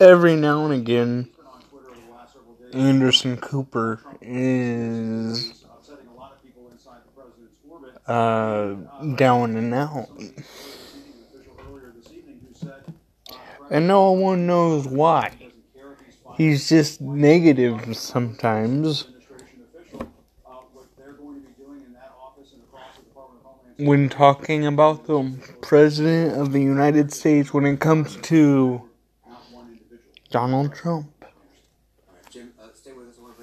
every now and again, Anderson Cooper is uh, down and out. And no one knows why. He's just negative sometimes. When talking about the President of the United States when it comes to Donald Trump.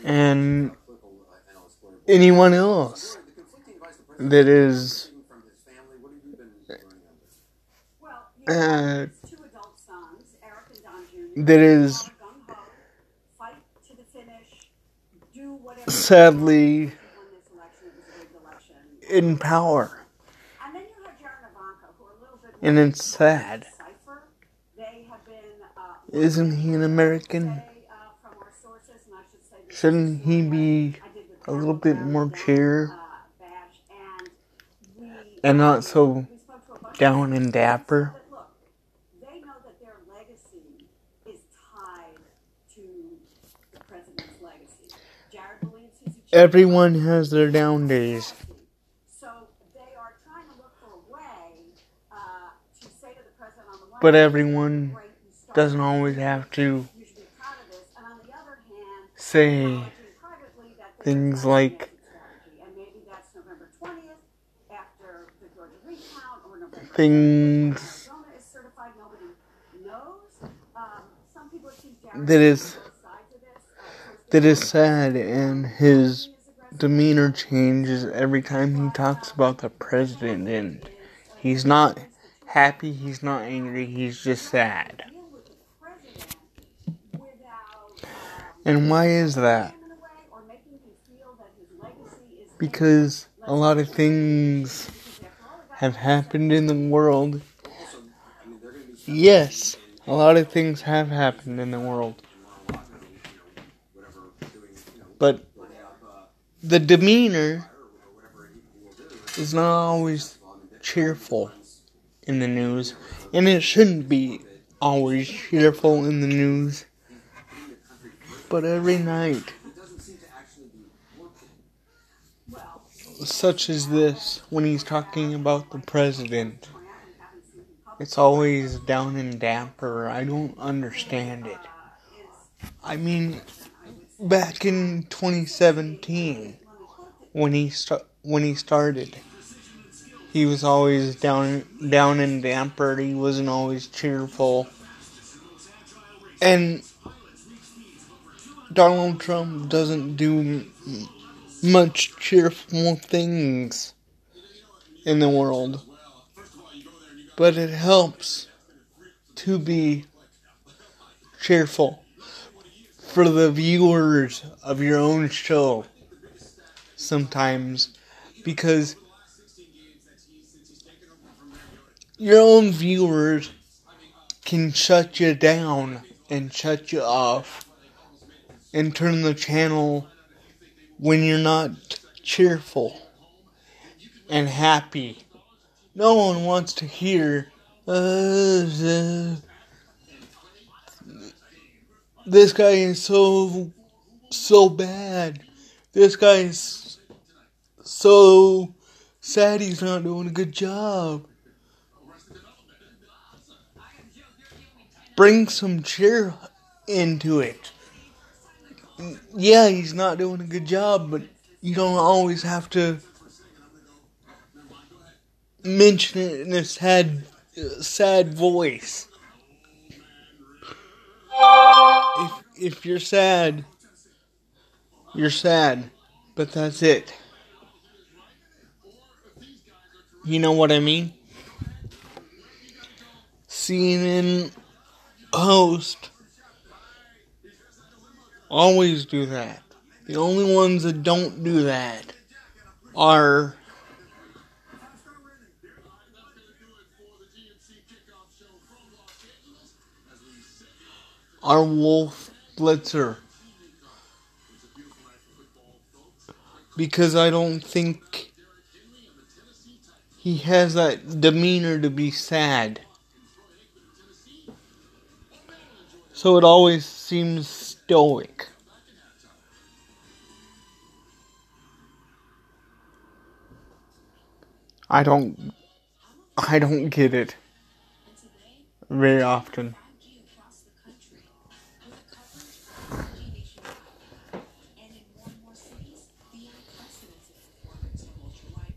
And anyone else that is eh. uh, that is sadly in power. And it's sad. Isn't he an American? Shouldn't he be a little bit more cheer and not so down and dapper? Everyone has their down days. But everyone doesn't always have to say things like things that is that is sad and his demeanor changes every time he talks about the president and he's not happy, he's not angry, he's just sad. And why is that? Because a lot of things have happened in the world. Yes, a lot of things have happened in the world. But the demeanor is not always cheerful in the news, and it shouldn't be always cheerful in the news. But every night, such as this, when he's talking about the president, it's always down and damper. I don't understand it. I mean, back in 2017, when he st- when he started, he was always down down and damper. He wasn't always cheerful. And Donald Trump doesn't do much cheerful things in the world. But it helps to be cheerful for the viewers of your own show sometimes because your own viewers can shut you down and shut you off and turn the channel when you're not cheerful and happy. No one wants to hear uh, this guy is so so bad. This guy is so sad he's not doing a good job. Bring some cheer into it. Yeah, he's not doing a good job, but you don't always have to mention it in a sad, uh, sad voice. If if you're sad, you're sad, but that's it. You know what I mean? CNN host always do that. The only ones that don't do that are are Wolf Blitzer. Because I don't think he has that demeanor to be sad. so it always seems stoic. I don't I don't get it very often.